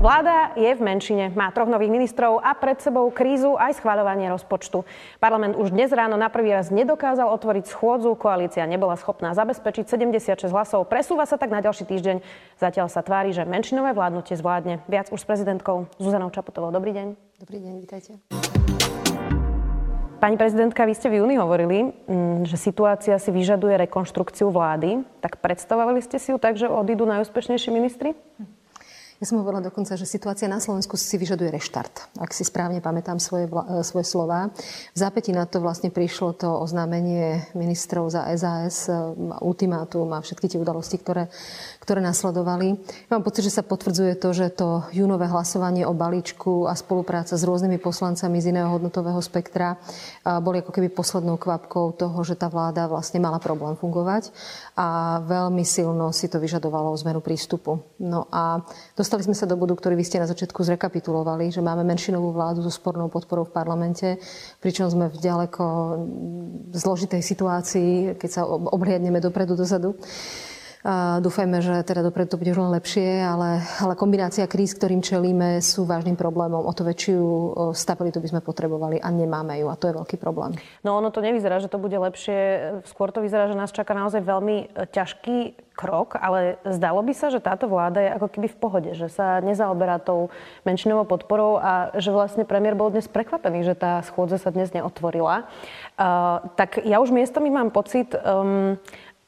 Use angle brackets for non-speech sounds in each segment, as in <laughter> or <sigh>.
Vláda je v menšine, má troch nových ministrov a pred sebou krízu aj schváľovanie rozpočtu. Parlament už dnes ráno na prvý raz nedokázal otvoriť schôdzu, koalícia nebola schopná zabezpečiť 76 hlasov, presúva sa tak na ďalší týždeň. Zatiaľ sa tvári, že menšinové vládnutie zvládne. Viac už s prezidentkou Zuzanou Čaputovou. Dobrý deň. Dobrý deň, vítajte. Pani prezidentka, vy ste v júni hovorili, mm, že situácia si vyžaduje rekonštrukciu vlády. Tak predstavovali ste si ju tak, že odídu najúspešnejší ministri? Hm. Ja som hovorila dokonca, že situácia na Slovensku si vyžaduje reštart, ak si správne pamätám svoje, vla, e, svoje slova. V zápäti na to vlastne prišlo to oznámenie ministrov za SAS, e, ultimátum a všetky tie udalosti, ktoré, ktoré nasledovali. Ja mám pocit, že sa potvrdzuje to, že to júnové hlasovanie o balíčku a spolupráca s rôznymi poslancami z iného hodnotového spektra boli ako keby poslednou kvapkou toho, že tá vláda vlastne mala problém fungovať a veľmi silno si to vyžadovalo zmenu prístupu. No a Dostali sme sa do bodu, ktorý vy ste na začiatku zrekapitulovali, že máme menšinovú vládu so spornou podporou v parlamente, pričom sme v ďaleko zložitej situácii, keď sa obhliadneme dopredu, dozadu. Dúfajme, že teda dopredu to bude už len lepšie, ale, ale kombinácia kríz, ktorým čelíme, sú vážnym problémom. O to väčšiu stabilitu by sme potrebovali a nemáme ju a to je veľký problém. No ono to nevyzerá, že to bude lepšie. Skôr to vyzerá, že nás čaká naozaj veľmi e, ťažký krok, ale zdalo by sa, že táto vláda je ako keby v pohode, že sa nezaoberá tou menšinovou podporou a že vlastne premiér bol dnes prekvapený, že tá schôdza sa dnes neotvorila. Uh, tak ja už miestami mám pocit, um,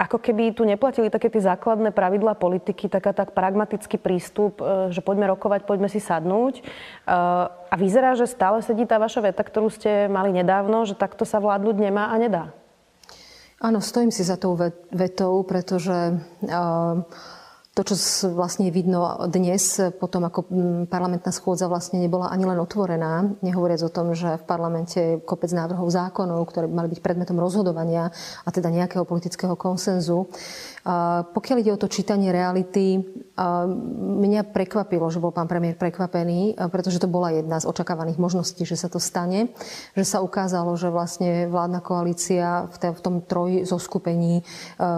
ako keby tu neplatili také tie základné pravidlá politiky, taká tak pragmatický prístup, e, že poďme rokovať, poďme si sadnúť. E, a vyzerá, že stále sedí tá vaša veta, ktorú ste mali nedávno, že takto sa vládnuť nemá a nedá. Áno, stojím si za tou vetou, pretože uh, to, čo vlastne vidno dnes, potom ako parlamentná schôdza vlastne nebola ani len otvorená, nehovoriac o tom, že v parlamente je kopec návrhov zákonov, ktoré mali byť predmetom rozhodovania a teda nejakého politického konsenzu. Pokiaľ ide o to čítanie reality, mňa prekvapilo, že bol pán premiér prekvapený, pretože to bola jedna z očakávaných možností, že sa to stane. Že sa ukázalo, že vlastne vládna koalícia v tom troj zoskupení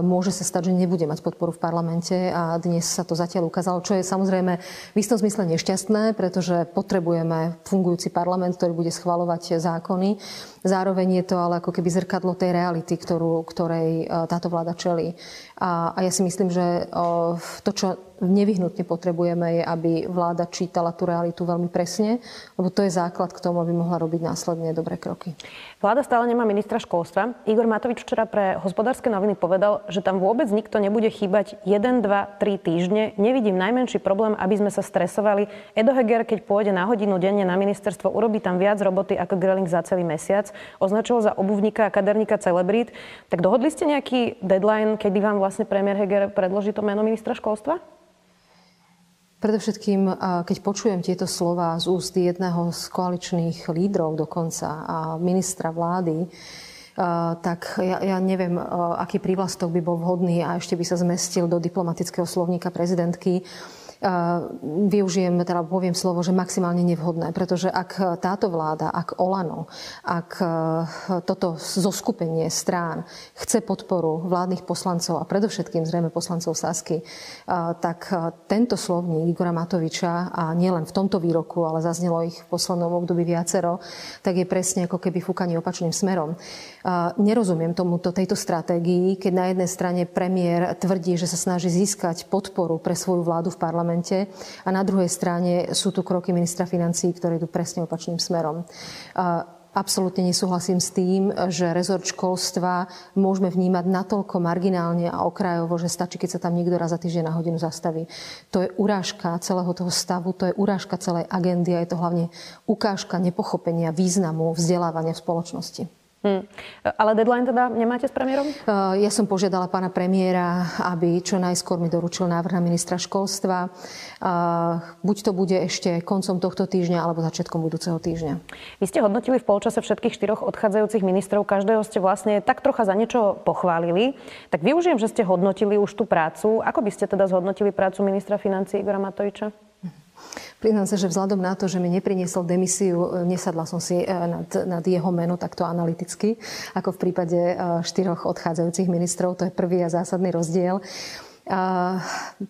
môže sa stať, že nebude mať podporu v parlamente a dnes sa to zatiaľ ukázalo, čo je samozrejme v istom zmysle nešťastné, pretože potrebujeme fungujúci parlament, ktorý bude schvalovať zákony. Zároveň je to ale ako keby zrkadlo tej reality, ktorú, ktorej táto vláda čelí. A, a ja si myslím, že to, čo nevyhnutne potrebujeme, je, aby vláda čítala tú realitu veľmi presne, lebo to je základ k tomu, aby mohla robiť následne dobré kroky. Vláda stále nemá ministra školstva. Igor Matovič včera pre hospodárske noviny povedal, že tam vôbec nikto nebude chýbať 1, 2, 3 týždne. Nevidím najmenší problém, aby sme sa stresovali. Edo Heger, keď pôjde na hodinu denne na ministerstvo, urobí tam viac roboty ako Greling za celý mesiac. Označil za obuvníka a kaderníka celebrít. Tak dohodli ste nejaký deadline, kedy vám vlastne premiér Heger predloží to meno ministra školstva? Predovšetkým, keď počujem tieto slova z úst jedného z koaličných lídrov dokonca a ministra vlády, tak ja, ja neviem, aký prívlastok by bol vhodný a ešte by sa zmestil do diplomatického slovníka prezidentky využijem, teda poviem slovo, že maximálne nevhodné, pretože ak táto vláda, ak Olano, ak e, toto zoskupenie strán chce podporu vládnych poslancov a predovšetkým zrejme poslancov Sasky, e, tak e, tento slovník Igora Matoviča a nielen v tomto výroku, ale zaznelo ich v poslednom období viacero, tak je presne ako keby fúkanie opačným smerom. Nerozumiem tomuto, tejto stratégii, keď na jednej strane premiér tvrdí, že sa snaží získať podporu pre svoju vládu v parlamente, parlamente a na druhej strane sú tu kroky ministra financí, ktoré idú presne opačným smerom. Absolútne nesúhlasím s tým, že rezort školstva môžeme vnímať natoľko marginálne a okrajovo, že stačí, keď sa tam niekto raz za týždeň na hodinu zastaví. To je urážka celého toho stavu, to je urážka celej agendy a je to hlavne ukážka nepochopenia významu vzdelávania v spoločnosti. Hmm. Ale deadline teda nemáte s premiérom? Uh, ja som požiadala pána premiéra, aby čo najskôr mi doručil návrh na ministra školstva. Uh, buď to bude ešte koncom tohto týždňa, alebo začiatkom budúceho týždňa. Vy ste hodnotili v polčase všetkých štyroch odchádzajúcich ministrov. Každého ste vlastne tak trocha za niečo pochválili. Tak využijem, že ste hodnotili už tú prácu. Ako by ste teda zhodnotili prácu ministra financí Igora Matoviča? Priznám sa, že vzhľadom na to, že mi nepriniesol demisiu, e, nesadla som si e, nad, nad jeho meno takto analyticky, ako v prípade e, štyroch odchádzajúcich ministrov. To je prvý a zásadný rozdiel.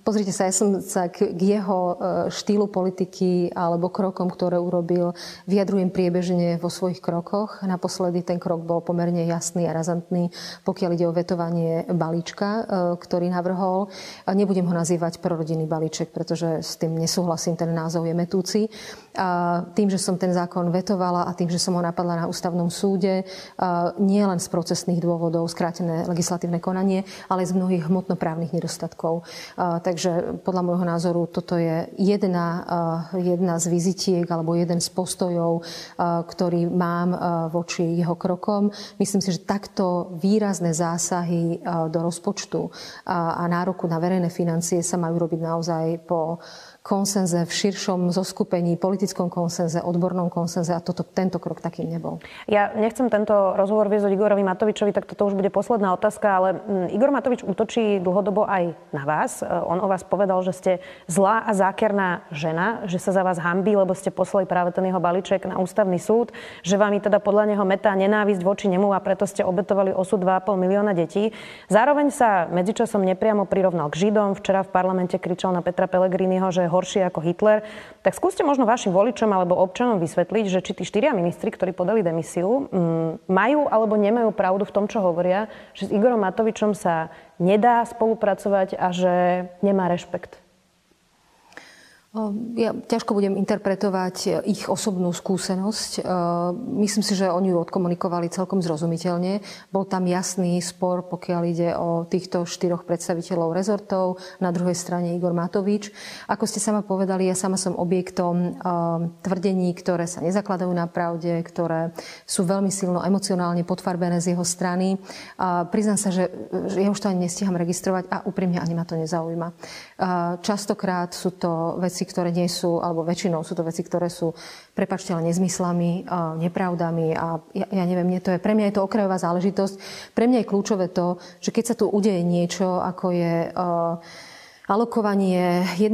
Pozrite sa, ja som sa k jeho e, štýlu politiky alebo krokom, ktoré urobil, vyjadrujem priebežne vo svojich krokoch. Naposledy ten krok bol pomerne jasný a razantný, pokiaľ ide o vetovanie balíčka, e, ktorý navrhol. Nebudem ho nazývať prorodinný balíček, pretože s tým nesúhlasím, ten názov je metúci. A tým, že som ten zákon vetovala a tým, že som ho napadla na ústavnom súde, nie len z procesných dôvodov, skrátené legislatívne konanie, ale z mnohých hmotnoprávnych nedostatkov. Takže podľa môjho názoru toto je jedna, jedna z vizitiek alebo jeden z postojov, ktorý mám voči jeho krokom. Myslím si, že takto výrazné zásahy do rozpočtu a nároku na verejné financie sa majú robiť naozaj po konsenze, v širšom zoskupení, politickom konsenze, odbornom konsenze a toto, tento krok takým nebol. Ja nechcem tento rozhovor viesť Igorovi Matovičovi, tak toto už bude posledná otázka, ale mm, Igor Matovič útočí dlhodobo aj na vás. E, on o vás povedal, že ste zlá a zákerná žena, že sa za vás hambí, lebo ste poslali práve ten jeho balíček na ústavný súd, že vám teda podľa neho metá nenávisť voči nemu a preto ste obetovali osud 2,5 milióna detí. Zároveň sa medzičasom nepriamo prirovnal k Židom. Včera v parlamente kričal na Petra Pellegriniho, že horšie ako Hitler. Tak skúste možno vašim voličom alebo občanom vysvetliť, že či tí štyria ministri, ktorí podali demisiu, mm, majú alebo nemajú pravdu v tom, čo hovoria, že s Igorom Matovičom sa nedá spolupracovať a že nemá rešpekt. Ja ťažko budem interpretovať e, ich osobnú skúsenosť. E, myslím si, že oni ju odkomunikovali celkom zrozumiteľne. Bol tam jasný spor, pokiaľ ide o týchto štyroch predstaviteľov rezortov. Na druhej strane Igor Matovič. Ako ste sama povedali, ja sama som objektom e, tvrdení, ktoré sa nezakladajú na pravde, ktoré sú veľmi silno emocionálne podfarbené z jeho strany. Priznám sa, že ja už to ani nestíham registrovať a úprimne ani ma to nezaujíma. Častokrát sú to veci, veci, ktoré nie sú, alebo väčšinou sú to veci, ktoré sú, prepačte, ale nezmyslami, nepravdami a ja, ja neviem, nie to je, pre mňa je to okrajová záležitosť. Pre mňa je kľúčové to, že keď sa tu udeje niečo, ako je alokovanie 1,2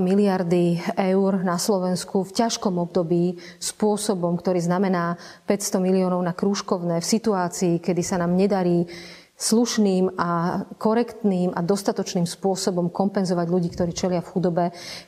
miliardy eur na Slovensku v ťažkom období spôsobom, ktorý znamená 500 miliónov na krúžkovné v situácii, kedy sa nám nedarí slušným a korektným a dostatočným spôsobom kompenzovať ľudí, ktorí čelia v chudobe,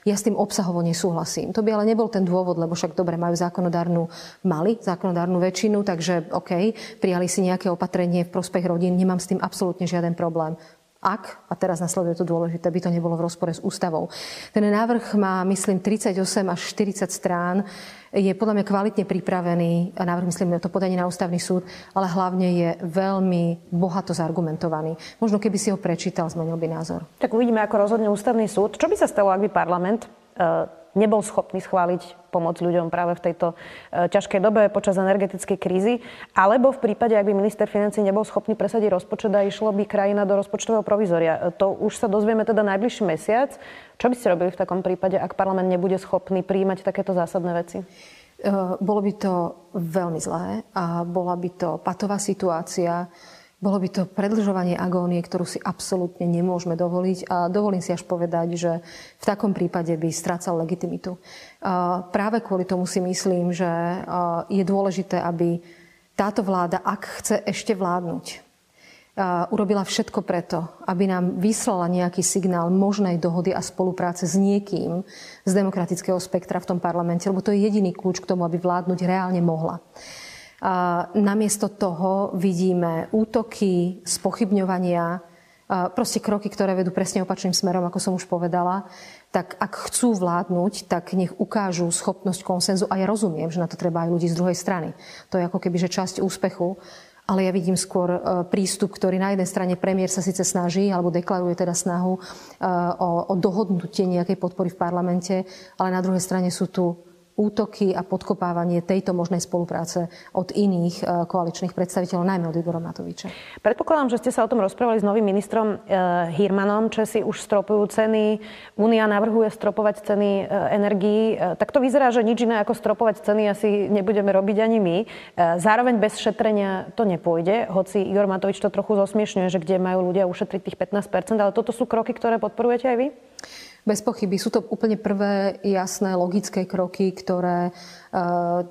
ja s tým obsahovo nesúhlasím. To by ale nebol ten dôvod, lebo však dobre, majú zákonodárnu, mali zákonodárnu väčšinu, takže OK, prijali si nejaké opatrenie v prospech rodín, nemám s tým absolútne žiaden problém ak, a teraz nasleduje to dôležité, by to nebolo v rozpore s ústavou. Ten návrh má, myslím, 38 až 40 strán je podľa mňa kvalitne pripravený, návrh myslím to podanie na ústavný súd, ale hlavne je veľmi bohato zargumentovaný. Možno keby si ho prečítal, zmenil by názor. Tak uvidíme, ako rozhodne ústavný súd. Čo by sa stalo, ak by parlament uh, nebol schopný schváliť pomoc ľuďom práve v tejto e, ťažkej dobe počas energetickej krízy, alebo v prípade, ak by minister financí nebol schopný presadiť rozpočet a išlo by krajina do rozpočtového provizória. E, to už sa dozvieme teda najbližší mesiac. Čo by ste robili v takom prípade, ak parlament nebude schopný príjmať takéto zásadné veci? E, bolo by to veľmi zlé a bola by to patová situácia bolo by to predlžovanie agónie, ktorú si absolútne nemôžeme dovoliť a dovolím si až povedať, že v takom prípade by strácal legitimitu. Práve kvôli tomu si myslím, že je dôležité, aby táto vláda, ak chce ešte vládnuť, urobila všetko preto, aby nám vyslala nejaký signál možnej dohody a spolupráce s niekým z demokratického spektra v tom parlamente, lebo to je jediný kľúč k tomu, aby vládnuť reálne mohla. Namiesto toho vidíme útoky, spochybňovania, proste kroky, ktoré vedú presne opačným smerom, ako som už povedala. Tak ak chcú vládnuť, tak nech ukážu schopnosť konsenzu. A ja rozumiem, že na to treba aj ľudí z druhej strany. To je ako keby, že časť úspechu ale ja vidím skôr e, prístup, ktorý na jednej strane premiér sa síce snaží, alebo deklaruje teda snahu e, o, o dohodnutie nejakej podpory v parlamente, ale na druhej strane sú tu útoky a podkopávanie tejto možnej spolupráce od iných e, koaličných predstaviteľov, najmä od Igora Matoviča. Predpokladám, že ste sa o tom rozprávali s novým ministrom e, Hirmanom. Česi už stropujú ceny, Únia navrhuje stropovať ceny e, energií. Tak to vyzerá, že nič iné ako stropovať ceny asi nebudeme robiť ani my. Zároveň bez šetrenia to nepôjde, hoci Igor Matovič to trochu zosmiešňuje, že kde majú ľudia ušetriť tých 15%, ale toto sú kroky, ktoré podporujete aj vy? Bez pochyby. Sú to úplne prvé jasné logické kroky, ktoré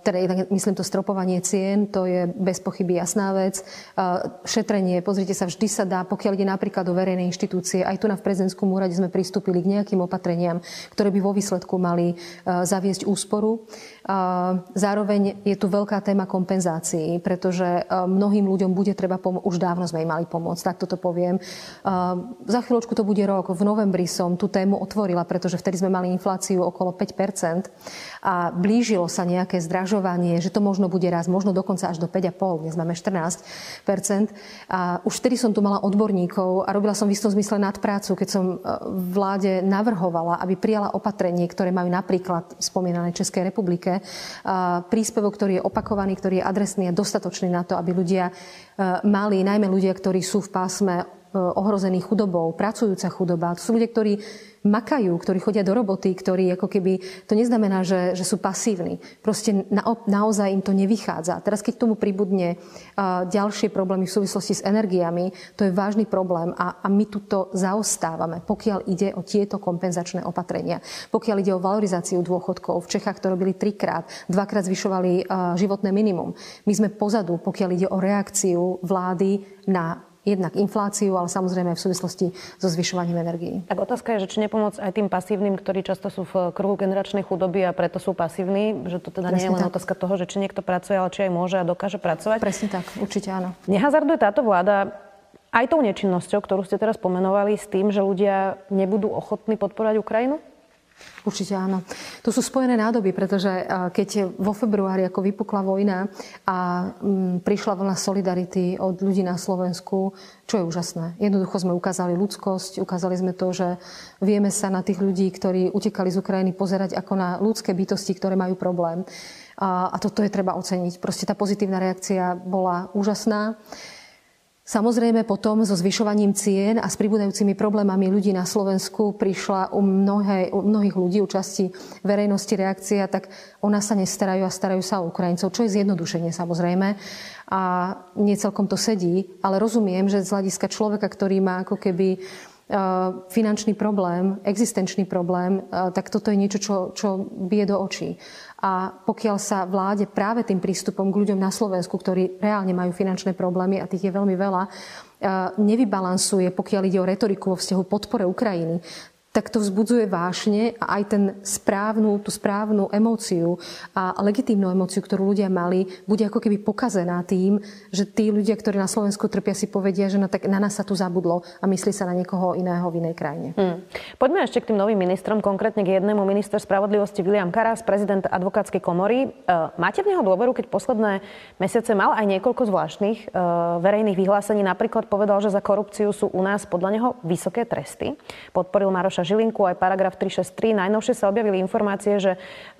teda myslím to stropovanie cien, to je bez pochyby jasná vec. Eh, šetrenie, pozrite sa, vždy sa dá, pokiaľ ide napríklad o verejné inštitúcie, aj tu na v prezidentskom úrade sme pristúpili k nejakým opatreniam, ktoré by vo výsledku mali eh, zaviesť úsporu. Zároveň je tu veľká téma kompenzácií, pretože mnohým ľuďom bude treba pomôcť. Už dávno sme im mali pomôcť, tak toto poviem. Za chvíľočku to bude rok. V novembri som tú tému otvorila, pretože vtedy sme mali infláciu okolo 5% a blížilo sa nejaké zdražovanie, že to možno bude raz, možno dokonca až do 5,5, dnes máme 14 A už vtedy som tu mala odborníkov a robila som v istom zmysle nadprácu, keď som e, vláde navrhovala, aby prijala opatrenie, ktoré majú napríklad spomínané Českej republike, príspevok, ktorý je opakovaný, ktorý je adresný a dostatočný na to, aby ľudia e, mali, najmä ľudia, ktorí sú v pásme e, ohrozených chudobou, pracujúca chudoba. To sú ľudia, ktorí makajú, ktorí chodia do roboty, ktorí ako keby, to neznamená, že, že sú pasívni. Proste na, naozaj im to nevychádza. Teraz, keď tomu pribudne uh, ďalšie problémy v súvislosti s energiami, to je vážny problém a, a my tuto zaostávame, pokiaľ ide o tieto kompenzačné opatrenia. Pokiaľ ide o valorizáciu dôchodkov, v Čechách to robili trikrát, dvakrát zvyšovali uh, životné minimum. My sme pozadu, pokiaľ ide o reakciu vlády na jednak infláciu, ale samozrejme v súvislosti so zvyšovaním energií. Tak otázka je, že či nepomôcť aj tým pasívnym, ktorí často sú v kruhu generačnej chudoby a preto sú pasívni, že to teda Presne nie je len tak. otázka toho, že či niekto pracuje, ale či aj môže a dokáže pracovať. Presne tak, určite áno. Nehazarduje táto vláda aj tou nečinnosťou, ktorú ste teraz pomenovali, s tým, že ľudia nebudú ochotní podporovať Ukrajinu? Určite áno. Tu sú spojené nádoby, pretože keď vo februári ako vypukla vojna a mm, prišla vlna solidarity od ľudí na Slovensku, čo je úžasné. Jednoducho sme ukázali ľudskosť, ukázali sme to, že vieme sa na tých ľudí, ktorí utekali z Ukrajiny, pozerať ako na ľudské bytosti, ktoré majú problém. A, a toto je treba oceniť. Proste tá pozitívna reakcia bola úžasná. Samozrejme potom so zvyšovaním cien a s pribúdajúcimi problémami ľudí na Slovensku prišla u, mnohé, u mnohých ľudí, u časti verejnosti reakcia, tak o nás sa nestarajú a starajú sa o Ukrajincov, čo je zjednodušenie samozrejme. A nie celkom to sedí, ale rozumiem, že z hľadiska človeka, ktorý má ako keby finančný problém, existenčný problém, tak toto je niečo, čo, čo bije do očí. A pokiaľ sa vláde práve tým prístupom k ľuďom na Slovensku, ktorí reálne majú finančné problémy a tých je veľmi veľa, nevybalansuje, pokiaľ ide o retoriku vo vzťahu podpore Ukrajiny, tak to vzbudzuje vášne a aj ten správnu, tú správnu emóciu a legitímnu emóciu, ktorú ľudia mali, bude ako keby pokazená tým, že tí ľudia, ktorí na Slovensku trpia, si povedia, že na, tak na nás sa tu zabudlo a myslí sa na niekoho iného v inej krajine. Hmm. Poďme ešte k tým novým ministrom, konkrétne k jednému minister spravodlivosti William Karas, prezident advokátskej komory. E, máte v neho dôveru, keď posledné mesiace mal aj niekoľko zvláštnych e, verejných vyhlásení. Napríklad povedal, že za korupciu sú u nás podľa neho vysoké tresty. Podporil Maroša Žilinku, aj paragraf 363. Najnovšie sa objavili informácie, že e,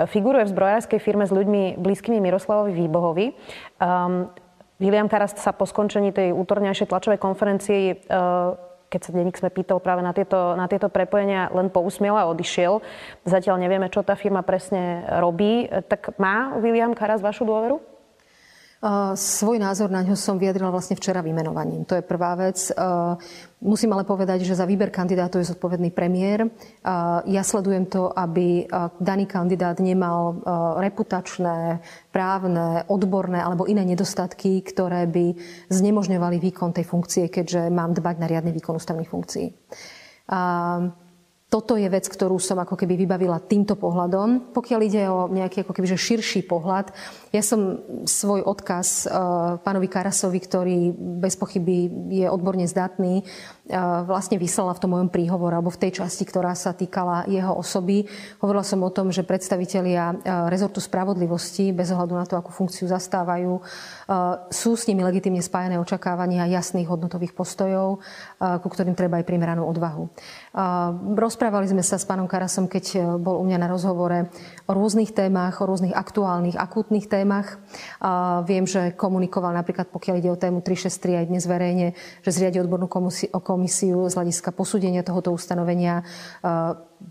figuruje v zbrojárskej firme s ľuďmi blízkymi Miroslavovi Výbohovi. Um, William Karast sa po skončení tej útorňajšej tlačovej konferencii uh, keď sa denník sme pýtal práve na tieto, na tieto prepojenia, len pousmiel a odišiel. Zatiaľ nevieme, čo tá firma presne robí. Tak má William Karas vašu dôveru? Svoj názor na ňo som vyjadrila vlastne včera vymenovaním. To je prvá vec. Musím ale povedať, že za výber kandidátov je zodpovedný premiér. Ja sledujem to, aby daný kandidát nemal reputačné, právne, odborné alebo iné nedostatky, ktoré by znemožňovali výkon tej funkcie, keďže mám dbať na riadny výkon ústavných funkcií toto je vec, ktorú som ako keby vybavila týmto pohľadom. Pokiaľ ide o nejaký ako keby že širší pohľad, ja som svoj odkaz uh, pánovi Karasovi, ktorý bez pochyby je odborne zdatný, uh, vlastne vyslala v tom mojom príhovore, alebo v tej časti, ktorá sa týkala jeho osoby. Hovorila som o tom, že predstavitelia uh, rezortu spravodlivosti, bez ohľadu na to, akú funkciu zastávajú, sú s nimi legitimne spájené očakávania jasných hodnotových postojov, ku ktorým treba aj primeranú odvahu. Rozprávali sme sa s pánom Karasom, keď bol u mňa na rozhovore o rôznych témach, o rôznych aktuálnych, akútnych témach. A viem, že komunikoval napríklad, pokiaľ ide o tému 363 aj dnes verejne, že zriadi odbornú komisiu z hľadiska posúdenia tohoto ustanovenia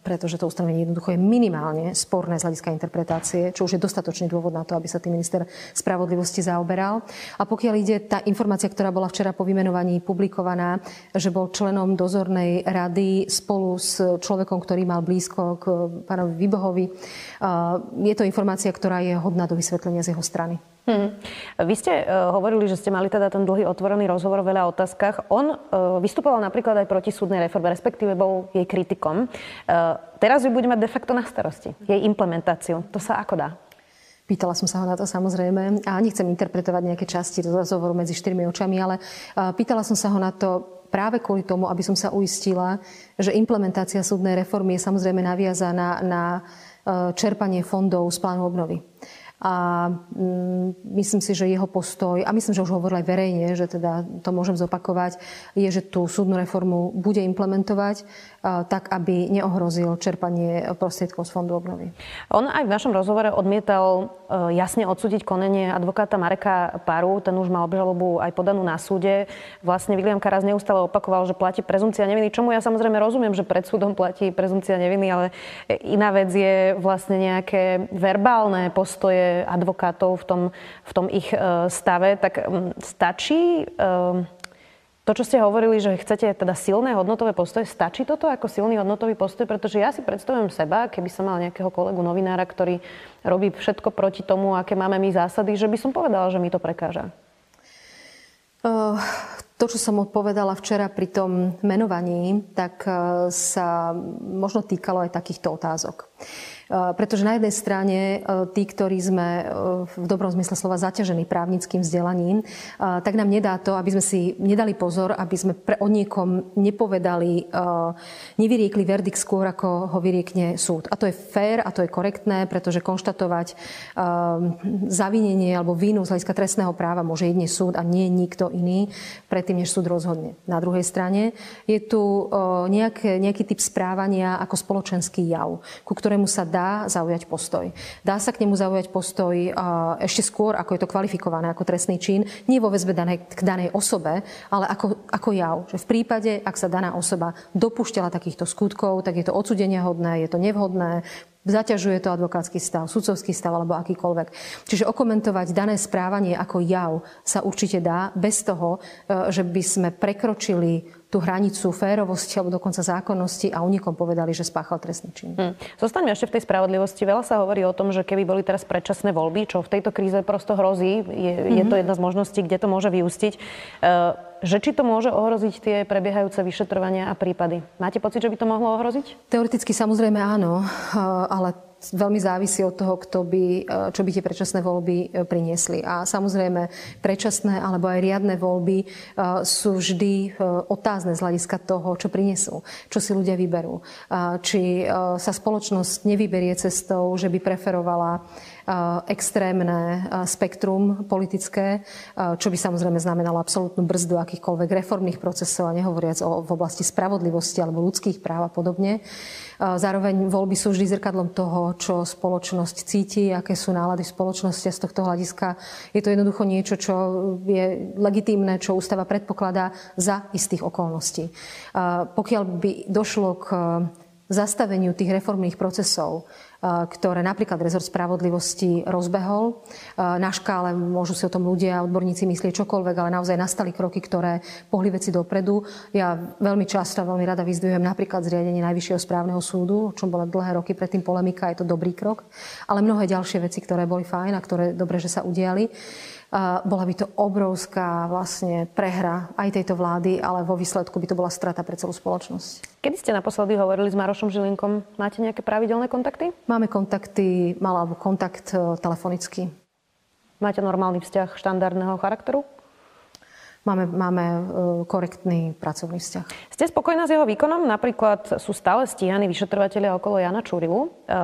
pretože to ustanovenie jednoducho je minimálne sporné z hľadiska interpretácie, čo už je dostatočný dôvod na to, aby sa tým minister spravodlivosti zaoberal. A pokiaľ ide tá informácia, ktorá bola včera po vymenovaní publikovaná, že bol členom dozornej rady spolu s človekom, ktorý mal blízko k pánovi Vybohovi, je to informácia, ktorá je hodná do vysvetlenia z jeho strany. Hmm. Vy ste uh, hovorili, že ste mali teda ten dlhý otvorený rozhovor o veľa otázkach. On uh, vystupoval napríklad aj proti súdnej reforme, respektíve bol jej kritikom. Uh, teraz ju bude mať de facto na starosti. Jej implementáciu. To sa ako dá? Pýtala som sa ho na to samozrejme a nechcem interpretovať nejaké časti rozhovoru medzi štyrmi očami, ale pýtala som sa ho na to práve kvôli tomu, aby som sa uistila, že implementácia súdnej reformy je samozrejme naviazaná na čerpanie fondov z plánu obnovy. A mm, myslím si, že jeho postoj, a myslím, že už hovoril aj verejne, že teda to môžem zopakovať, je, že tú súdnu reformu bude implementovať tak, aby neohrozil čerpanie prostriedkov z fondu obnovy. On aj v našom rozhovore odmietal e, jasne odsúdiť konenie advokáta Mareka Paru. Ten už mal obžalobu aj podanú na súde. Vlastne William Karas neustále opakoval, že platí prezumcia neviny, čomu ja samozrejme rozumiem, že pred súdom platí prezumcia neviny, ale iná vec je vlastne nejaké verbálne postoje advokátov v tom, v tom ich e, stave. Tak stačí e, to, čo ste hovorili, že chcete teda silné hodnotové postoje, stačí toto ako silný hodnotový postoj? Pretože ja si predstavujem seba, keby som mal nejakého kolegu novinára, ktorý robí všetko proti tomu, aké máme my zásady, že by som povedala, že mi to prekáža. To, čo som odpovedala včera pri tom menovaní, tak sa možno týkalo aj takýchto otázok. Eh, pretože na jednej strane eh, tí, ktorí sme eh, v dobrom zmysle slova zaťažení právnickým vzdelaním, tak nám nedá to, aby sme si nedali pozor, aby sme pre o niekom nepovedali, nevyriekli verdikt skôr, ako ho vyriekne súd. A to je fér a to je korektné, pretože konštatovať zavinenie alebo vínu z hľadiska trestného práva môže jedne súd a nie nikto iný predtým, než súd rozhodne. Na druhej strane je tu nejaký, nejaký typ správania ako spoločenský jav, ku ktorému sa dá dá zaujať postoj. Dá sa k nemu zaujať postoj ešte skôr, ako je to kvalifikované ako trestný čin, nie vo väzbe danej, k danej osobe, ale ako, ako jav. Že v prípade, ak sa daná osoba dopúšťala takýchto skutkov, tak je to odsudenia hodné, je to nevhodné, zaťažuje to advokátsky stav, sudcovský stav alebo akýkoľvek. Čiže okomentovať dané správanie ako jav sa určite dá bez toho, e, že by sme prekročili tú hranicu férovosti alebo dokonca zákonnosti a unikom povedali, že spáchal trestný čin. Hmm. Zostaňme ešte v tej spravodlivosti. Veľa sa hovorí o tom, že keby boli teraz predčasné voľby, čo v tejto kríze prosto hrozí, je, mm-hmm. je to mhm. jedna z možností, kde to môže vyústiť. Uh, že či to môže ohroziť tie prebiehajúce vyšetrovania a prípady. Máte pocit, že by to mohlo ohroziť? Teoreticky samozrejme áno, ale veľmi závisí od toho, kto by, e, čo by tie predčasné voľby e, priniesli. A samozrejme, predčasné alebo aj riadne voľby e, sú vždy otázne z hľadiska toho, čo prinesú, čo si ľudia vyberú. Či sa spoločnosť nevyberie cestou, že by preferovala extrémne spektrum politické, čo by samozrejme znamenalo absolútnu brzdu akýchkoľvek reformných procesov a nehovoriac o, v oblasti spravodlivosti alebo ľudských práv a podobne. Zároveň voľby sú vždy zrkadlom toho, čo spoločnosť cíti, aké sú nálady v spoločnosti a z tohto hľadiska je to jednoducho niečo, čo je legitímne, čo ústava predpokladá za istých okolností. Pokiaľ by došlo k zastaveniu tých reformných procesov, ktoré napríklad rezort spravodlivosti rozbehol. Na škále môžu si o tom ľudia, odborníci myslieť čokoľvek, ale naozaj nastali kroky, ktoré pohli veci dopredu. Ja veľmi často a veľmi rada vyzdvihujem napríklad zriadenie Najvyššieho správneho súdu, o čom bola dlhé roky predtým polemika, je to dobrý krok. Ale mnohé ďalšie veci, ktoré boli fajn a ktoré dobre, že sa udiali. Bola by to obrovská vlastne prehra aj tejto vlády, ale vo výsledku by to bola strata pre celú spoločnosť. Kedy ste naposledy hovorili s Marošom Žilinkom? Máte nejaké pravidelné kontakty? Máme kontakty, mal kontakt e, telefonicky. Máte normálny vzťah štandardného charakteru? Máme, máme e, korektný pracovný vzťah. Ste spokojná s jeho výkonom? Napríklad sú stále stíhaní vyšetrovateľia okolo Jana Čurilu. E,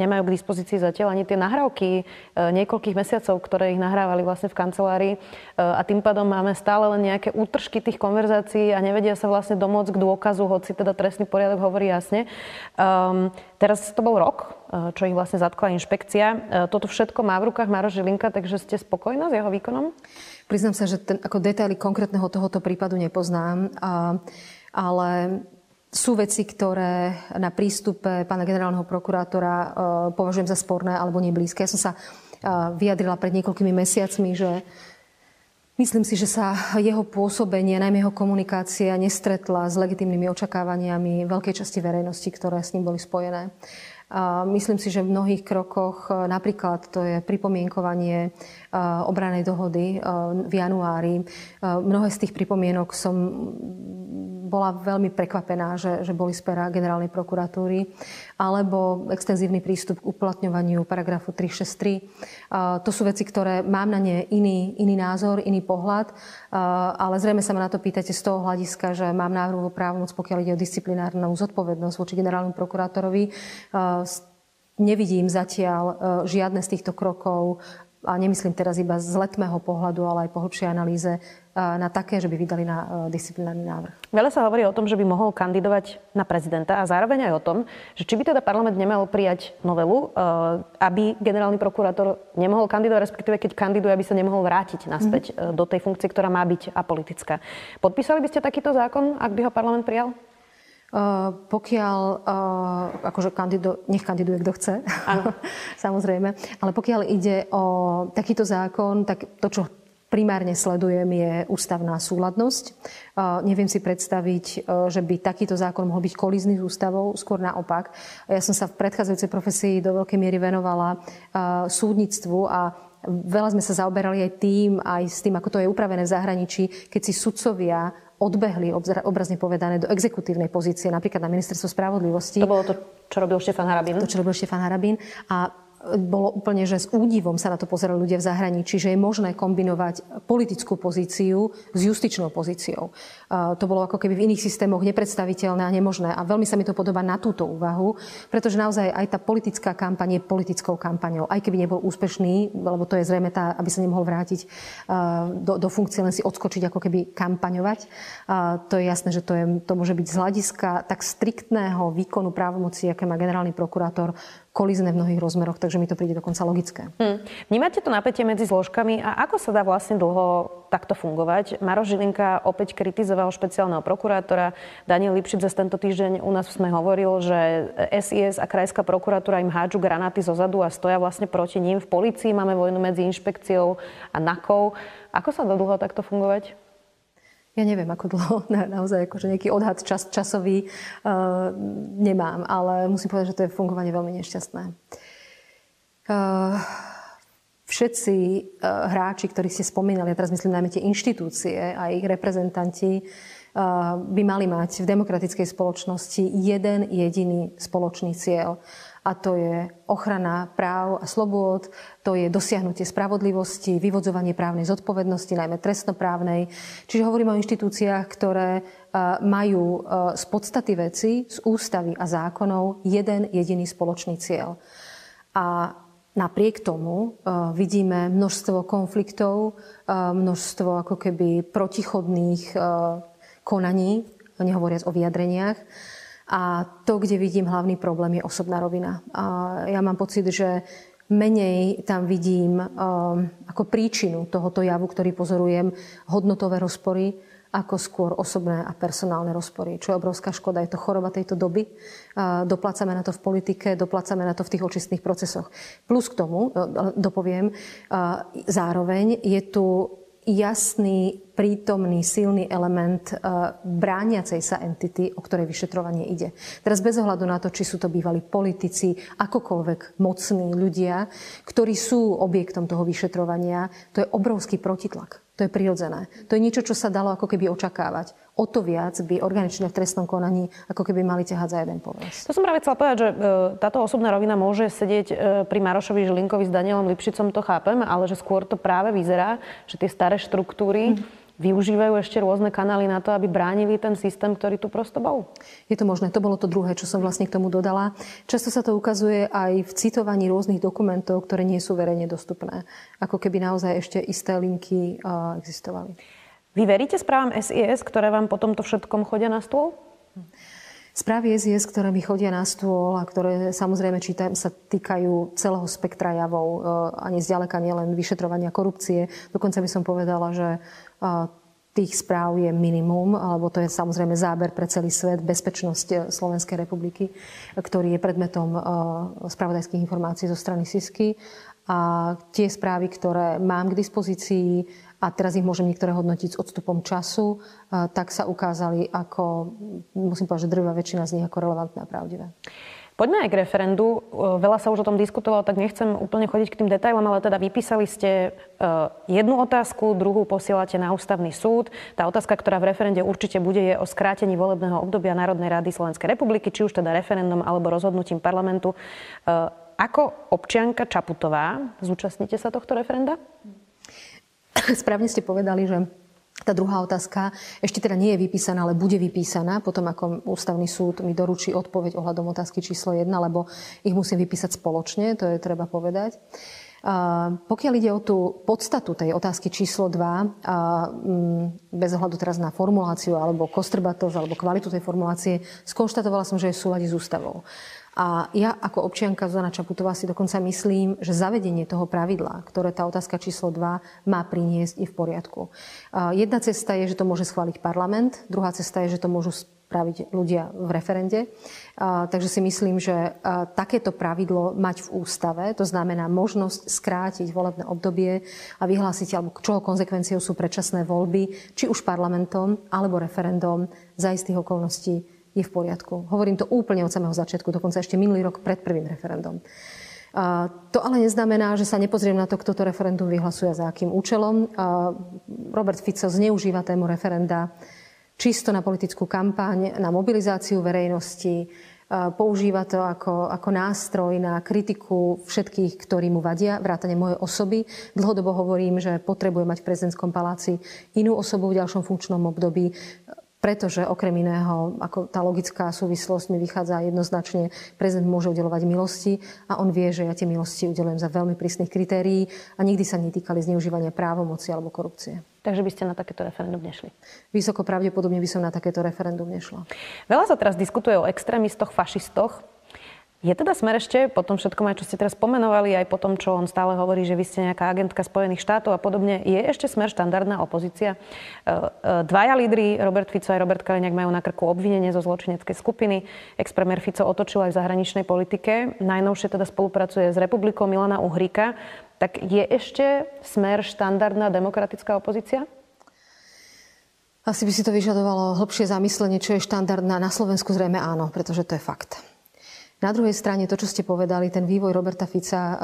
nemajú k dispozícii zatiaľ ani tie nahrávky e, niekoľkých mesiacov, ktoré ich nahrávali vlastne v kancelárii. A tým pádom máme stále len nejaké útržky tých konverzácií a nevedia sa vlastne domôcť k dôkazu, hoci teda trestný poriadok hovorí jasne. Um, teraz to bol rok čo ich vlastne zatkla inšpekcia. Toto všetko má v rukách Maro Žilinka, takže ste spokojná s jeho výkonom? Priznám sa, že ten, ako detaily konkrétneho tohoto prípadu nepoznám, a, ale sú veci, ktoré na prístupe pána generálneho prokurátora uh, považujem za sporné alebo neblízke. Ja som sa uh, vyjadrila pred niekoľkými mesiacmi, že myslím si, že sa jeho pôsobenie, najmä jeho komunikácia nestretla s legitimnými očakávaniami veľkej časti verejnosti, ktoré s ním boli spojené. A myslím si, že v mnohých krokoch, napríklad to je pripomienkovanie obranej dohody v januári, mnohé z tých pripomienok som bola veľmi prekvapená, že, že boli z pera generálnej prokuratúry, alebo extenzívny prístup k uplatňovaniu paragrafu 363. To sú veci, ktoré mám na ne iný, iný názor, iný pohľad, ale zrejme sa ma na to pýtate z toho hľadiska, že mám návrhu právomoc, pokiaľ ide o disciplinárnu zodpovednosť voči generálnemu prokurátorovi. Nevidím zatiaľ žiadne z týchto krokov a nemyslím teraz iba z letmého pohľadu, ale aj po hlbšej analýze, na také, že by vydali na e, disciplinárny návrh. Veľa sa hovorí o tom, že by mohol kandidovať na prezidenta a zároveň aj o tom, že či by teda parlament nemal prijať novelu, e, aby generálny prokurátor nemohol kandidovať, respektíve keď kandiduje, aby sa nemohol vrátiť naspäť mm-hmm. do tej funkcie, ktorá má byť apolitická. Podpísali by ste takýto zákon, ak by ho parlament prijal? Uh, pokiaľ, uh, akože kandido, nech kandiduje kto chce, <laughs> samozrejme, ale pokiaľ ide o takýto zákon, tak to, čo primárne sledujem, je ústavná súladnosť. Neviem si predstaviť, že by takýto zákon mohol byť kolízny s ústavou, skôr naopak. Ja som sa v predchádzajúcej profesii do veľkej miery venovala súdnictvu a veľa sme sa zaoberali aj tým, aj s tým, ako to je upravené v zahraničí, keď si sudcovia odbehli, obrazne povedané, do exekutívnej pozície, napríklad na ministerstvo spravodlivosti. To bolo to, čo robil Štefan Harabín? To, čo robil Štefan Harabín. A bolo úplne, že s údivom sa na to pozerali ľudia v zahraničí, že je možné kombinovať politickú pozíciu s justičnou pozíciou. To bolo ako keby v iných systémoch nepredstaviteľné a nemožné. A veľmi sa mi to podobá na túto úvahu, pretože naozaj aj tá politická kampaň je politickou kampaňou. Aj keby nebol úspešný, lebo to je zrejme tá, aby sa nemohol vrátiť do, do funkcie, len si odskočiť, ako keby kampaňovať. To je jasné, že to, je, to môže byť z hľadiska tak striktného výkonu právomoci, aké má generálny prokurátor, kolízne v mnohých rozmeroch, takže mi to príde dokonca logické. Hmm. Vnímate to napätie medzi zložkami a ako sa dá vlastne dlho takto fungovať? Maro Žilinka opäť kritizoval špeciálneho prokurátora. Daniel Lipšic za tento týždeň u nás sme hovoril, že SIS a krajská prokuratúra im hádžu granáty zo zadu a stoja vlastne proti ním. V policii máme vojnu medzi inšpekciou a NAKou. Ako sa dá dlho takto fungovať? Ja neviem, ako dlho, <laughs> na, naozaj akože nejaký odhad čas, časový uh, nemám, ale musím povedať, že to je fungovanie veľmi nešťastné. Uh, všetci uh, hráči, ktorých ste spomínali, a teraz myslím najmä tie inštitúcie a ich reprezentanti, uh, by mali mať v demokratickej spoločnosti jeden jediný spoločný cieľ a to je ochrana práv a slobôd, to je dosiahnutie spravodlivosti, vyvodzovanie právnej zodpovednosti, najmä trestnoprávnej. Čiže hovorím o inštitúciách, ktoré e, majú e, z podstaty veci, z ústavy a zákonov jeden jediný spoločný cieľ. A napriek tomu e, vidíme množstvo konfliktov, množstvo ako keby protichodných konaní, nehovoriac o vyjadreniach. A to, kde vidím hlavný problém, je osobná rovina. A ja mám pocit, že menej tam vidím um, ako príčinu tohoto javu, ktorý pozorujem, hodnotové rozpory, ako skôr osobné a personálne rozpory. Čo je obrovská škoda, je to choroba tejto doby. Doplácame na to v politike, doplácame na to v tých očistných procesoch. Plus k tomu, dopoviem, zároveň je tu jasný, prítomný, silný element uh, brániacej sa entity, o ktorej vyšetrovanie ide. Teraz bez ohľadu na to, či sú to bývalí politici, akokoľvek mocní ľudia, ktorí sú objektom toho vyšetrovania, to je obrovský protitlak. To je prirodzené. To je niečo, čo sa dalo ako keby očakávať. O to viac by organične v trestnom konaní ako keby mali ťahať za jeden povesť. To som práve chcela povedať, že e, táto osobná rovina môže sedieť e, pri Marošovi Žilinkovi s Danielom Lipšicom, to chápem, ale že skôr to práve vyzerá, že tie staré štruktúry mm využívajú ešte rôzne kanály na to, aby bránili ten systém, ktorý tu prosto bol? Je to možné. To bolo to druhé, čo som vlastne k tomu dodala. Často sa to ukazuje aj v citovaní rôznych dokumentov, ktoré nie sú verejne dostupné. Ako keby naozaj ešte isté linky existovali. Vy veríte správam SIS, ktoré vám po tomto všetkom chodia na stôl? Správy SIS, ktoré mi chodia na stôl a ktoré samozrejme čítam, sa týkajú celého spektra javov, e, ani zďaleka nielen vyšetrovania korupcie. Dokonca by som povedala, že e, tých správ je minimum, alebo to je samozrejme záber pre celý svet, bezpečnosť e, Slovenskej republiky, ktorý je predmetom spravodajských informácií zo strany SISky. A tie správy, ktoré mám k dispozícii, a teraz ich môžem niektoré hodnotiť s odstupom času, tak sa ukázali ako, musím povedať, že drvá väčšina z nich ako relevantné a pravdivé. Poďme aj k referendu. Veľa sa už o tom diskutovalo, tak nechcem úplne chodiť k tým detailom, ale teda vypísali ste jednu otázku, druhú posielate na ústavný súd. Tá otázka, ktorá v referende určite bude, je o skrátení volebného obdobia Národnej rady Slovenskej republiky, či už teda referendum alebo rozhodnutím parlamentu. Ako občianka Čaputová zúčastnite sa tohto referenda? Správne ste povedali, že tá druhá otázka ešte teda nie je vypísaná, ale bude vypísaná potom, ako ústavný súd mi doručí odpoveď ohľadom otázky číslo 1, lebo ich musím vypísať spoločne, to je treba povedať. Pokiaľ ide o tú podstatu tej otázky číslo 2, a, mm, bez ohľadu teraz na formuláciu alebo kostrbatosť alebo kvalitu tej formulácie, skonštatovala som, že je v súlade s ústavou. A ja ako občianka Zuzana Čaputová si dokonca myslím, že zavedenie toho pravidla, ktoré tá otázka číslo 2 má priniesť, je v poriadku. Jedna cesta je, že to môže schváliť parlament, druhá cesta je, že to môžu spraviť ľudia v referende. Takže si myslím, že takéto pravidlo mať v ústave, to znamená možnosť skrátiť volebné obdobie a vyhlásiť, alebo čoho konsekvenciou sú predčasné voľby, či už parlamentom alebo referendum za istých okolností je v poriadku. Hovorím to úplne od samého začiatku, dokonca ešte minulý rok pred prvým referendum. A to ale neznamená, že sa nepozriem na to, kto to referendum vyhlasuje za akým účelom. A Robert Fico zneužíva tému referenda čisto na politickú kampaň, na mobilizáciu verejnosti, používa to ako, ako nástroj na kritiku všetkých, ktorí mu vadia, vrátane mojej osoby. Dlhodobo hovorím, že potrebuje mať v prezidentskom paláci inú osobu v ďalšom funkčnom období pretože okrem iného, ako tá logická súvislosť mi vychádza jednoznačne, prezident môže udelovať milosti a on vie, že ja tie milosti udelujem za veľmi prísnych kritérií a nikdy sa netýkali zneužívania právomoci alebo korupcie. Takže by ste na takéto referendum nešli? Vysoko pravdepodobne by som na takéto referendum nešla. Veľa sa teraz diskutuje o extrémistoch, fašistoch. Je teda smer ešte po tom všetkom, aj čo ste teraz pomenovali, aj po tom, čo on stále hovorí, že vy ste nejaká agentka Spojených štátov a podobne, je ešte smer štandardná opozícia? E, e, dvaja lídry, Robert Fico aj Robert Kaliňák, majú na krku obvinenie zo zločineckej skupiny. Ex-premier Fico otočil aj v zahraničnej politike. Najnovšie teda spolupracuje s republikou Milana Uhríka. Tak je ešte smer štandardná demokratická opozícia? Asi by si to vyžadovalo hlbšie zamyslenie, čo je štandardná. Na Slovensku zrejme áno, pretože to je fakt. Na druhej strane to, čo ste povedali, ten vývoj Roberta Fica eh,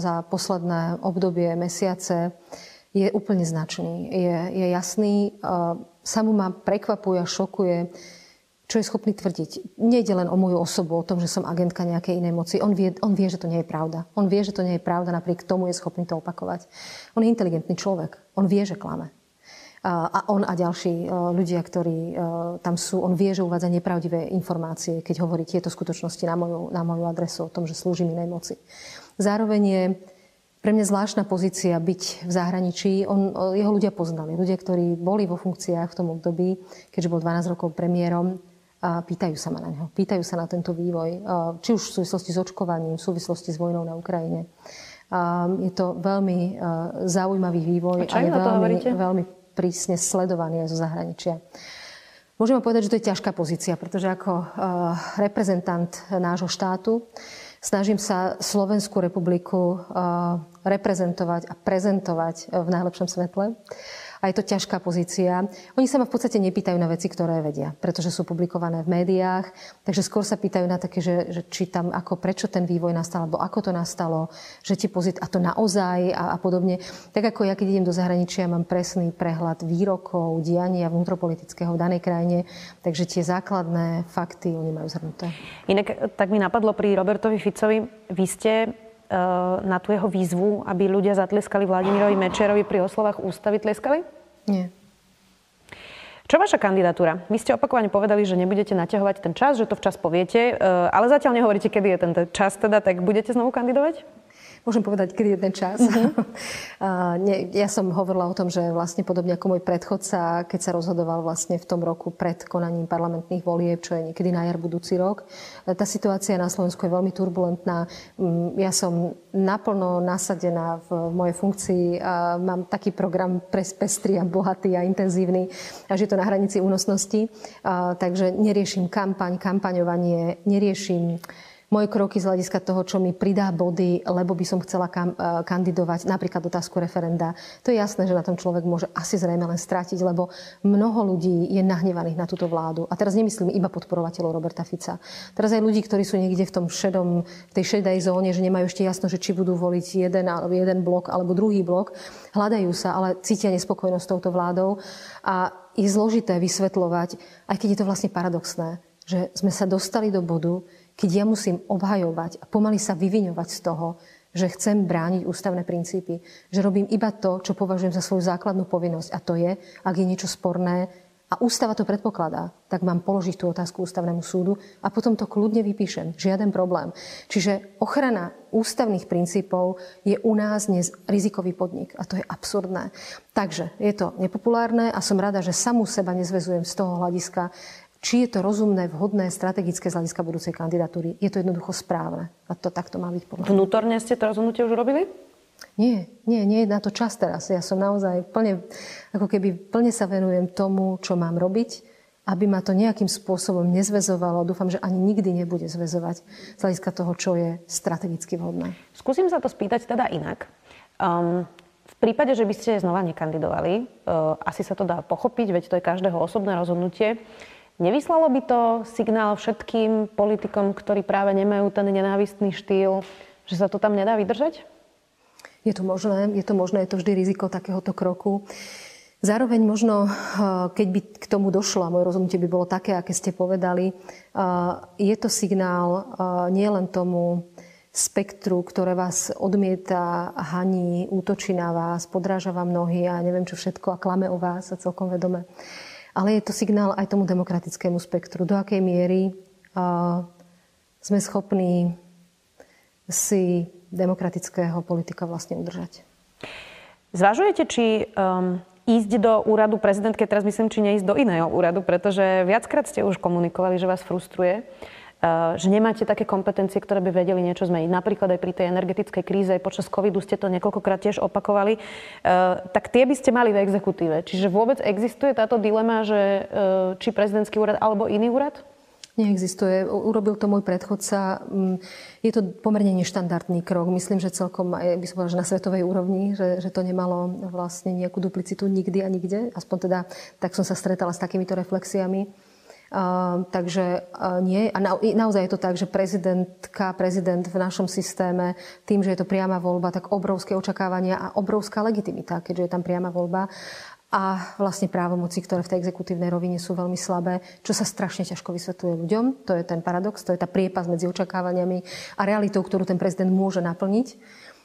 za posledné obdobie, mesiace, je úplne značný. Je, je jasný. Eh, Samu ma prekvapuje a šokuje, čo je schopný tvrdiť. Nejde len o moju osobu, o tom, že som agentka nejakej inej moci. On vie, on vie, že to nie je pravda. On vie, že to nie je pravda, napriek tomu je schopný to opakovať. On je inteligentný človek. On vie, že klame a on a ďalší e, ľudia, ktorí e, tam sú, on vie, že uvádza nepravdivé informácie, keď hovorí tieto skutočnosti na moju, na moju adresu o tom, že slúži inej moci. Zároveň je pre mňa zvláštna pozícia byť v zahraničí. On, e, jeho ľudia poznali. Ľudia, ktorí boli vo funkciách v tom období, keďže bol 12 rokov premiérom, a pýtajú sa ma na neho. Pýtajú sa na tento vývoj. Či už v súvislosti s očkovaním, v súvislosti s vojnou na Ukrajine. Je to veľmi zaujímavý vývoj. A a je veľmi, veľmi prísne sledovaný aj zo zahraničia. Môžeme povedať, že to je ťažká pozícia, pretože ako uh, reprezentant nášho štátu snažím sa Slovenskú republiku uh, reprezentovať a prezentovať v najlepšom svetle a je to ťažká pozícia. Oni sa ma v podstate nepýtajú na veci, ktoré vedia, pretože sú publikované v médiách, takže skôr sa pýtajú na také, že, že či tam ako, prečo ten vývoj nastal, alebo ako to nastalo, že ti pozit, a to naozaj a, a podobne. Tak ako ja, keď idem do zahraničia, mám presný prehľad výrokov, diania vnútropolitického v danej krajine, takže tie základné fakty oni majú zhrnuté. Inak tak mi napadlo pri Robertovi Ficovi, vy ste na tú jeho výzvu, aby ľudia zatleskali Vladimirovi Mečerovi pri oslovách ústavy, tleskali? Nie. Čo vaša kandidatúra? Vy ste opakovane povedali, že nebudete naťahovať ten čas, že to včas poviete, eh, ale zatiaľ nehovoríte, kedy je ten čas teda, tak budete znovu kandidovať? Môžem povedať, kedy jeden čas. <laughs> Uh-huh. nie, ja som hovorila o tom, že vlastne podobne ako môj predchodca, keď sa rozhodoval vlastne v tom roku pred konaním parlamentných volieb, čo je niekedy na jar budúci rok, tá situácia na Slovensku je veľmi turbulentná. Mm, ja som naplno nasadená v mojej funkcii mám taký program pestrý a bohatý a intenzívny, až je to na hranici únosnosti. Takže neriešim kampaň, kampaňovanie, neriešim moje kroky z hľadiska toho, čo mi pridá body, lebo by som chcela kam, uh, kandidovať napríklad otázku referenda. To je jasné, že na tom človek môže asi zrejme len stratiť, lebo mnoho ľudí je nahnevaných na túto vládu. A teraz nemyslím iba podporovateľov Roberta Fica. Teraz aj ľudí, ktorí sú niekde v tom šedom, v tej šedej zóne, že nemajú ešte jasno, že či budú voliť jeden, alebo jeden blok alebo druhý blok, hľadajú sa, ale cítia nespokojnosť s touto vládou. A je zložité vysvetľovať, aj keď je to vlastne paradoxné, že sme sa dostali do bodu, keď ja musím obhajovať a pomaly sa vyviňovať z toho, že chcem brániť ústavné princípy, že robím iba to, čo považujem za svoju základnú povinnosť. A to je, ak je niečo sporné a ústava to predpokladá, tak mám položiť tú otázku ústavnému súdu a potom to kľudne vypíšem. Žiaden problém. Čiže ochrana ústavných princípov je u nás dnes rizikový podnik a to je absurdné. Takže je to nepopulárne a som rada, že samú seba nezvezujem z toho hľadiska, či je to rozumné, vhodné, strategické z hľadiska budúcej kandidatúry. Je to jednoducho správne. A to takto má byť podľa Vnútorne ste to rozhodnutie už robili? Nie, nie, nie je na to čas teraz. Ja som naozaj plne, ako keby plne sa venujem tomu, čo mám robiť, aby ma to nejakým spôsobom nezvezovalo. Dúfam, že ani nikdy nebude zväzovať z hľadiska toho, čo je strategicky vhodné. Skúsim sa to spýtať teda inak. Um, v prípade, že by ste znova nekandidovali, uh, asi sa to dá pochopiť, veď to je každého osobné rozhodnutie. Nevyslalo by to signál všetkým politikom, ktorí práve nemajú ten nenávistný štýl, že sa to tam nedá vydržať? Je to možné, je to možné, je to vždy riziko takéhoto kroku. Zároveň možno, eh, keď by k tomu došlo, a moje rozhodnutie by bolo také, aké ste povedali, eh, je to signál eh, nielen tomu spektru, ktoré vás odmieta, haní, útočí na vás, podráža vám nohy a neviem čo všetko a klame o vás a celkom vedome ale je to signál aj tomu demokratickému spektru. Do akej miery sme schopní si demokratického politika vlastne udržať. Zvažujete, či um, ísť do úradu prezidentky, teraz myslím, či neísť do iného úradu, pretože viackrát ste už komunikovali, že vás frustruje že nemáte také kompetencie, ktoré by vedeli niečo zmeniť. Napríklad aj pri tej energetickej kríze, aj počas covidu ste to niekoľkokrát tiež opakovali. Eh, tak tie by ste mali v exekutíve. Čiže vôbec existuje táto dilema, že eh, či prezidentský úrad alebo iný úrad? Neexistuje. Urobil to môj predchodca. Mm, je to pomerne neštandardný krok. Myslím, že celkom aj by som povedala, že na svetovej úrovni, že, že to nemalo vlastne nejakú duplicitu nikdy a nikde. Aspoň teda tak som sa stretala s takýmito reflexiami. Uh, takže uh, nie. A na, naozaj je to tak, že prezidentka, prezident v našom systéme, tým, že je to priama voľba, tak obrovské očakávania a obrovská legitimita, keďže je tam priama voľba a vlastne právomoci, ktoré v tej exekutívnej rovine sú veľmi slabé, čo sa strašne ťažko vysvetľuje ľuďom. To je ten paradox, to je tá priepas medzi očakávaniami a realitou, ktorú ten prezident môže naplniť.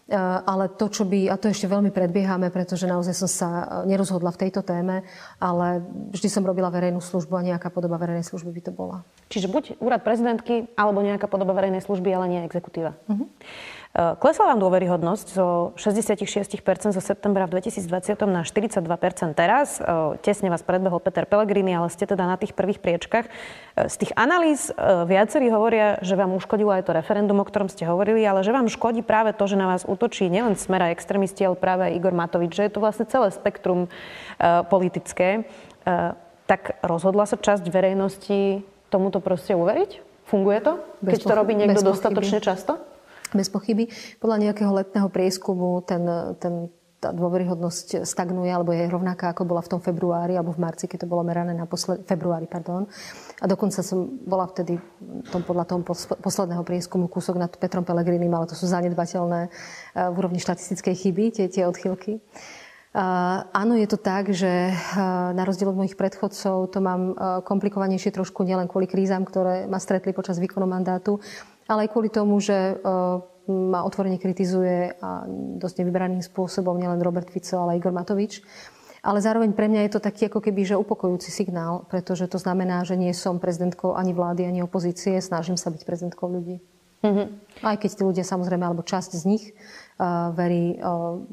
Eh, ale to, čo by, a to ešte veľmi predbiehame, pretože naozaj som sa eh, nerozhodla v tejto téme, ale vždy som robila verejnú službu a nejaká podoba verejnej služby by to bola. Čiže buď úrad prezidentky, alebo nejaká podoba verejnej služby, ale nie exekutíva. Uh-huh. Klesla vám dôveryhodnosť zo 66% zo septembra v 2020 na 42% teraz. Tesne vás predbehol Peter Pellegrini, ale ste teda na tých prvých priečkach. Z tých analýz viacerí hovoria, že vám uškodilo aj to referendum, o ktorom ste hovorili, ale že vám škodí práve to, že na vás útočí nielen smera extrémisti, ale práve aj Igor Matovič, že je to vlastne celé spektrum politické. Tak rozhodla sa časť verejnosti tomuto proste uveriť? Funguje to? Keď to robí niekto dostatočne často? Bez pochyby. Podľa nejakého letného prieskumu ten, ten, tá dôveryhodnosť stagnuje, alebo je rovnaká, ako bola v tom februári, alebo v marci, keď to bolo merané na posled, februári. Pardon. A dokonca som bola vtedy tom, podľa toho posledného prieskumu kúsok nad Petrom Pelegrinim, ale to sú zanedbateľné eh, v úrovni štatistickej chyby, tie, tie odchylky. Uh, áno, je to tak, že uh, na rozdiel od mojich predchodcov to mám uh, komplikovanejšie trošku nielen kvôli krízam, ktoré ma stretli počas výkonu mandátu, ale aj kvôli tomu, že e, ma otvorene kritizuje a dosť nevybraným spôsobom nielen Robert Fico, ale Igor Matovič. Ale zároveň pre mňa je to taký ako keby, že upokojujúci signál, pretože to znamená, že nie som prezidentkou ani vlády, ani opozície, snažím sa byť prezidentkou ľudí. Mm-hmm. Aj keď tí ľudia samozrejme, alebo časť z nich verí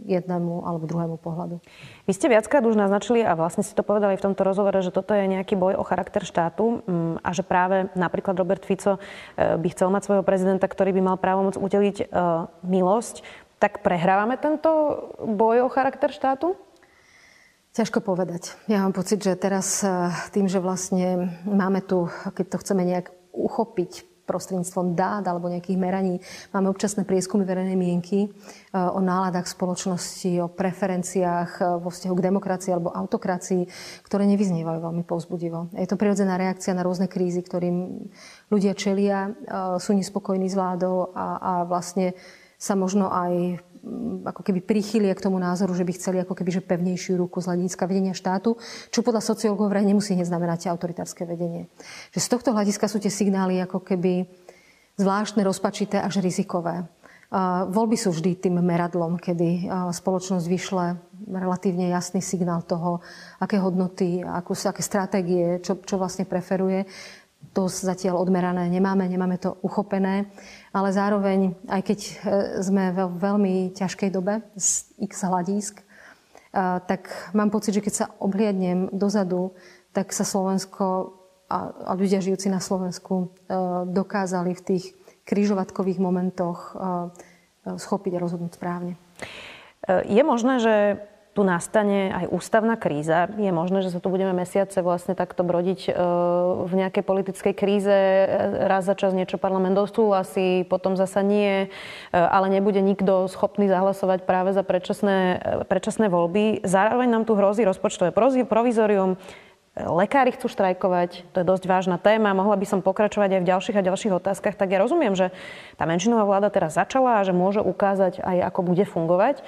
jednému alebo druhému pohľadu. Vy ste viackrát už naznačili a vlastne si to povedali v tomto rozhovore, že toto je nejaký boj o charakter štátu mm, a že práve napríklad Robert Fico by chcel mať svojho prezidenta, ktorý by mal právomoc udeliť milosť. Tak prehrávame tento boj o charakter štátu? Ťažko povedať. Ja mám pocit, že teraz eh, tým, že vlastne máme tu, keď to chceme nejak uchopiť prostredníctvom dát alebo nejakých meraní. Máme občasné prieskumy verejnej mienky eh, o náladách spoločnosti, o preferenciách eh, vo vzťahu k demokracii alebo autokracii, ktoré nevyznievajú veľmi povzbudivo. Je to prirodzená reakcia na rôzne krízy, ktorým ľudia čelia, sú nespokojní s vládou a, a vlastne sa možno aj ako keby prichýlia k tomu názoru, že by chceli ako keby že pevnejšiu ruku z hľadiska vedenia štátu, čo podľa sociológov vraj nemusí neznamenať znamenať vedenie. Že z tohto hľadiska sú tie signály ako keby zvláštne, rozpačité až rizikové. Voľby sú vždy tým meradlom, kedy spoločnosť vyšle relatívne jasný signál toho, aké hodnoty, aké stratégie, čo, čo vlastne preferuje. To zatiaľ odmerané nemáme, nemáme to uchopené ale zároveň, aj keď e, sme v veľmi ťažkej dobe z x hľadisk, e, tak mám pocit, že keď sa obhliadnem dozadu, tak sa Slovensko a, ľudia žijúci na Slovensku e, dokázali v tých križovatkových momentoch schopiť a rozhodnúť správne. Je možné, že tu nastane aj ústavná kríza. Je možné, že sa tu budeme mesiace vlastne takto brodiť e, v nejakej politickej kríze. E, raz za čas niečo parlament dostúhlasí, potom zasa nie, e, ale nebude nikto schopný zahlasovať práve za predčasné, predčasné voľby. Zároveň nám tu hrozí rozpočtové provizorium. Lekári chcú štrajkovať, to je dosť vážna téma, mohla by som pokračovať aj v ďalších a ďalších otázkach, tak ja rozumiem, že tá menšinová vláda teraz začala a že môže ukázať aj, ako bude fungovať.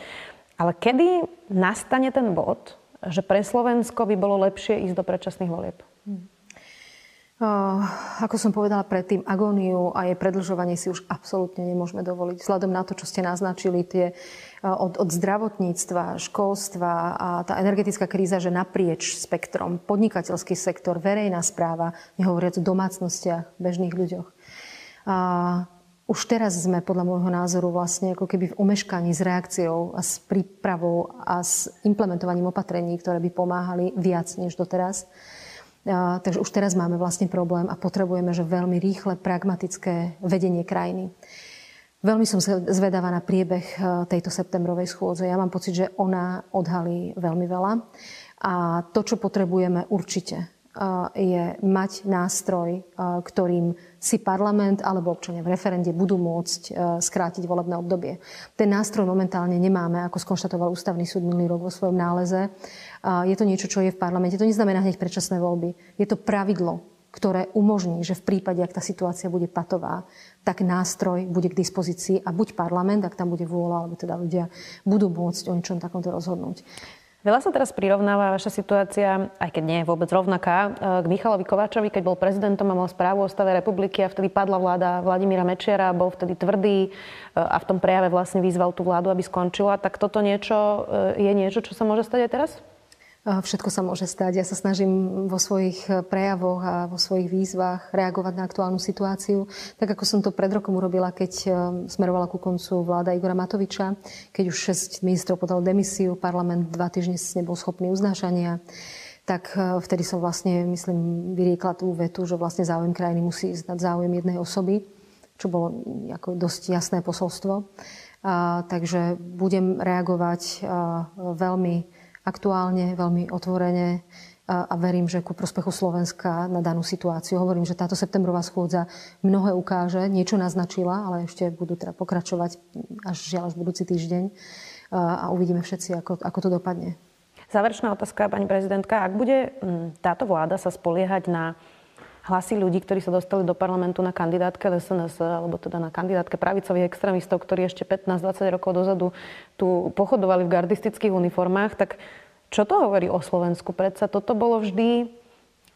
Ale kedy nastane ten bod, že pre Slovensko by bolo lepšie ísť do predčasných volieb? Uh, ako som povedala predtým, agóniu a jej predlžovanie si už absolútne nemôžeme dovoliť. Vzhľadom na to, čo ste naznačili, tie od, od zdravotníctva, školstva a tá energetická kríza, že naprieč spektrom, podnikateľský sektor, verejná správa, nehovoriac o domácnostiach, bežných ľuďoch. Už teraz sme podľa môjho názoru vlastne ako keby v omeškaní s reakciou a s prípravou a s implementovaním opatrení, ktoré by pomáhali viac než doteraz. A, takže už teraz máme vlastne problém a potrebujeme, že veľmi rýchle, pragmatické vedenie krajiny. Veľmi som zvedavá na priebeh e, tejto septembrovej schôdze. Ja mám pocit, že ona odhalí veľmi veľa. A to, čo potrebujeme určite, je mať nástroj, ktorým si parlament alebo občania v referende budú môcť skrátiť volebné obdobie. Ten nástroj momentálne nemáme, ako skonštatoval Ústavný súd minulý rok vo svojom náleze. Je to niečo, čo je v parlamente. To neznamená hneď predčasné voľby. Je to pravidlo, ktoré umožní, že v prípade, ak tá situácia bude patová, tak nástroj bude k dispozícii a buď parlament, ak tam bude vôľa, alebo teda ľudia budú môcť o ničom takomto rozhodnúť. Veľa sa teraz prirovnáva vaša situácia, aj keď nie je vôbec rovnaká, e, k Michalovi Kováčovi, keď bol prezidentom a mal správu o stave republiky a vtedy padla vláda Vladimíra Mečiara, bol vtedy tvrdý e, a v tom prejave vlastne vyzval tú vládu, aby skončila. Tak toto niečo e, je niečo, čo sa môže stať aj teraz? Všetko sa môže stať. Ja sa snažím vo svojich eh, prejavoch a vo svojich výzvach reagovať na aktuálnu situáciu. Tak ako som to pred rokom urobila, keď eh, smerovala ku koncu vláda Igora Matoviča, keď už 6 ministrov podal demisiu, parlament dva týždne nebol schopný uznášania tak eh, vtedy som vlastne, myslím, vyriekla tú vetu, že vlastne záujem krajiny musí ísť nad záujem jednej osoby, čo bolo mm, ako dosť jasné posolstvo. A, takže budem reagovať a, veľmi aktuálne, veľmi otvorene a verím, že ku prospechu Slovenska na danú situáciu. Hovorím, že táto septembrová schôdza mnohé ukáže, niečo naznačila, ale ešte budú teda pokračovať až žiaľ až budúci týždeň a uvidíme všetci, ako, ako to dopadne. Záverečná otázka, pani prezidentka. Ak bude táto vláda sa spoliehať na hlasy ľudí, ktorí sa dostali do parlamentu na kandidátke SNS, alebo teda na kandidátke pravicových extrémistov, ktorí ešte 15-20 rokov dozadu tu pochodovali v gardistických uniformách, tak čo to hovorí o Slovensku? Predsa toto bolo vždy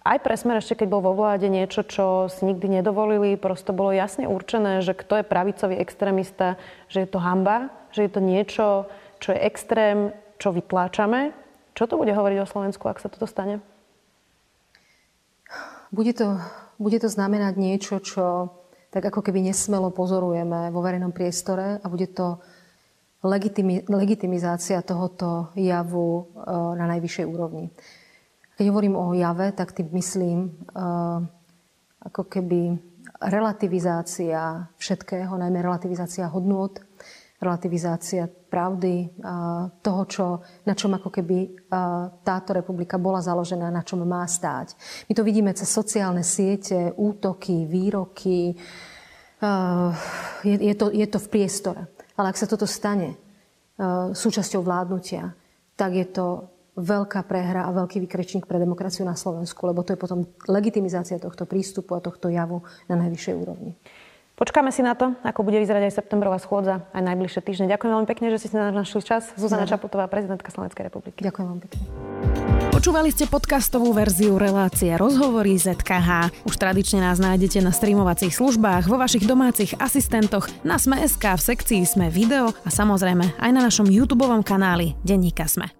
aj pre Smer ešte keď bol vo vláde niečo, čo si nikdy nedovolili, prosto bolo jasne určené, že kto je pravicový extrémista, že je to hamba, že je to niečo, čo je extrém, čo vytláčame. Čo to bude hovoriť o Slovensku, ak sa toto stane? Bude to, bude to znamenať niečo, čo tak ako keby nesmelo pozorujeme vo verejnom priestore a bude to legitimi, legitimizácia tohoto javu na najvyššej úrovni. Keď hovorím o jave, tak tým myslím ako keby relativizácia všetkého, najmä relativizácia hodnôt, relativizácia pravdy, toho, čo, na čom ako keby táto republika bola založená, na čom má stáť. My to vidíme cez sociálne siete, útoky, výroky. Je, je, to, je to v priestore. Ale ak sa toto stane súčasťou vládnutia, tak je to veľká prehra a veľký vykrečník pre demokraciu na Slovensku, lebo to je potom legitimizácia tohto prístupu a tohto javu na najvyššej úrovni. Počkáme si na to, ako bude vyzerať aj septembrová schôdza aj najbližšie týždne. Ďakujem veľmi pekne, že ste si našli čas. Zuzana. Čaputová, prezidentka Slovenskej republiky. Ďakujem veľmi pekne. Počúvali ste podcastovú verziu relácie Rozhovory ZKH. Už tradične nás nájdete na streamovacích službách, vo vašich domácich asistentoch, na Sme.sk, v sekcii Sme video a samozrejme aj na našom YouTube kanáli Denníka Sme.